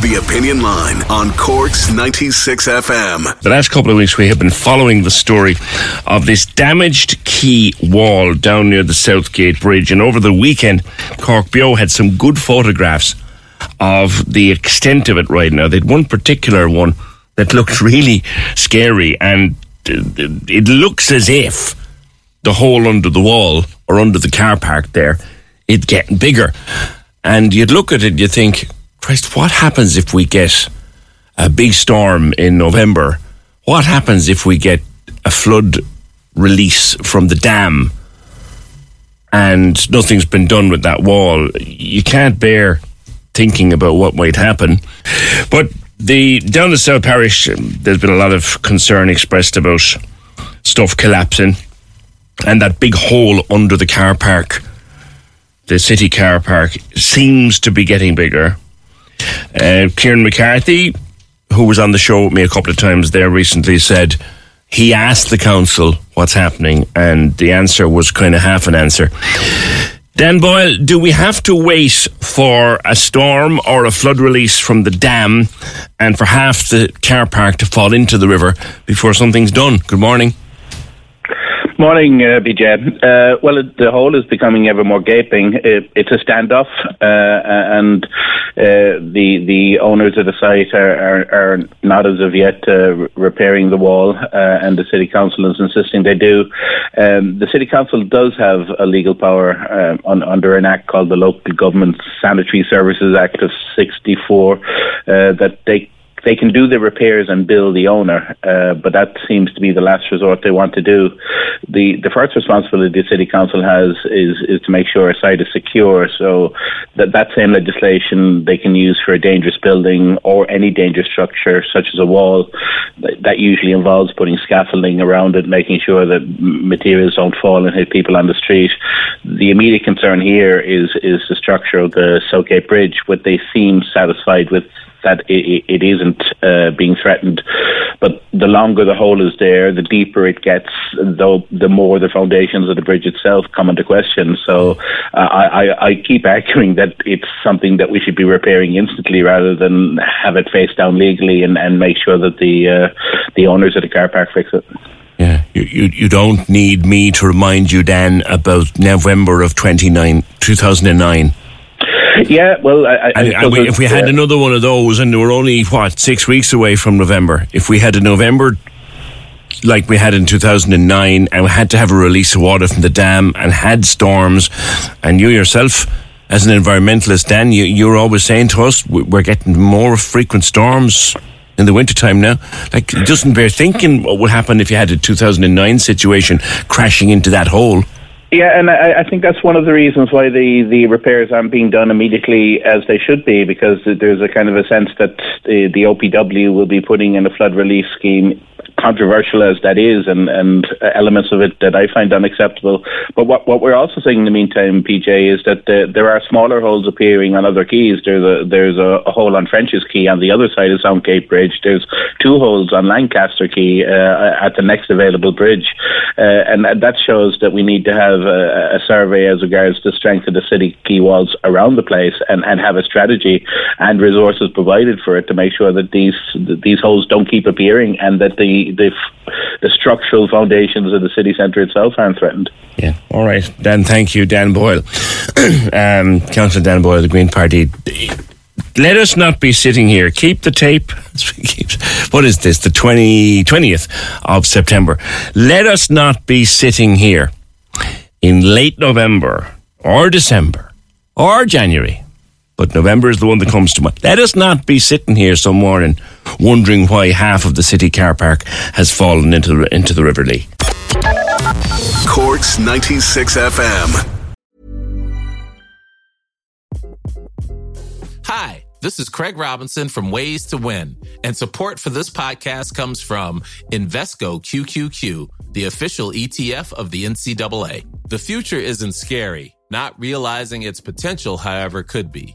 The Opinion Line on Corks 96 FM. The last couple of weeks, we have been following the story of this damaged quay wall down near the Southgate Bridge. And over the weekend, Cork Beo had some good photographs of the extent of it right now. They had one particular one that looked really scary, and uh, it looks as if the hole under the wall or under the car park there is getting bigger. And you'd look at it, you think, Christ, what happens if we get a big storm in November? What happens if we get a flood release from the dam and nothing's been done with that wall? You can't bear thinking about what might happen. But the down the South Parish, there's been a lot of concern expressed about stuff collapsing and that big hole under the car park, the city car park, seems to be getting bigger. Uh, Kieran McCarthy, who was on the show with me a couple of times there recently, said he asked the council what's happening, and the answer was kind of half an answer. Dan Boyle, do we have to wait for a storm or a flood release from the dam and for half the car park to fall into the river before something's done? Good morning. Morning, uh, PJ. Uh, well, it, the hole is becoming ever more gaping. It, it's a standoff, uh, and uh, the the owners of the site are, are, are not as of yet uh, repairing the wall, uh, and the city council is insisting they do. Um, the city council does have a legal power on, under an act called the Local Government Sanitary Services Act of '64 that they they can do the repairs and bill the owner, uh, but that seems to be the last resort they want to do. The the first responsibility the city council has is is to make sure a site is secure. So that that same legislation they can use for a dangerous building or any dangerous structure, such as a wall. That usually involves putting scaffolding around it, making sure that materials don't fall and hit people on the street. The immediate concern here is is the structure of the Southgate Bridge, what they seem satisfied with that it, it isn't uh, being threatened. But the longer the hole is there, the deeper it gets, though the more the foundations of the bridge itself come into question. So uh, I, I, keep arguing that it's something that we should be repairing instantly rather than have it face down legally and, and make sure that the uh, the owners of the car park fix it. Yeah, you, you, you don't need me to remind you, Dan, about November of 29, 2009 yeah, well, I, and, I and we, if we had another one of those, and we're only what six weeks away from November, if we had a November like we had in 2009 and we had to have a release of water from the dam and had storms and you yourself as an environmentalist Dan you, you're always saying to us we're getting more frequent storms in the wintertime now. Like it doesn't bear thinking what would happen if you had a 2009 situation crashing into that hole yeah, and I, I think that's one of the reasons why the, the repairs aren't being done immediately as they should be, because there's a kind of a sense that the, the OPW will be putting in a flood relief scheme controversial as that is, and, and elements of it that I find unacceptable. But what, what we're also seeing in the meantime, PJ, is that the, there are smaller holes appearing on other quays. There's a there's a, a, hole on French's Quay on the other side of Southgate Bridge. There's two holes on Lancaster Quay uh, at the next available bridge, uh, and that shows that we need to have a, a, survey as regards the strength of the city quay walls around the place, and, and have a strategy and resources provided for it to make sure that these these holes don't keep appearing and that the the the structural foundations of the city centre itself aren't threatened. Yeah. All right. Dan, thank you, Dan Boyle. um, Councillor Dan Boyle, the Green Party. Let us not be sitting here. Keep the tape. What is this? The 20, 20th of September. Let us not be sitting here in late November or December or January. But November is the one that comes to mind. Let us not be sitting here some morning wondering why half of the city car park has fallen into the, into the River Lee. Corks 96 FM. Hi, this is Craig Robinson from Ways to Win, and support for this podcast comes from Invesco QQQ, the official ETF of the NCAA. The future isn't scary. Not realizing its potential, however, could be.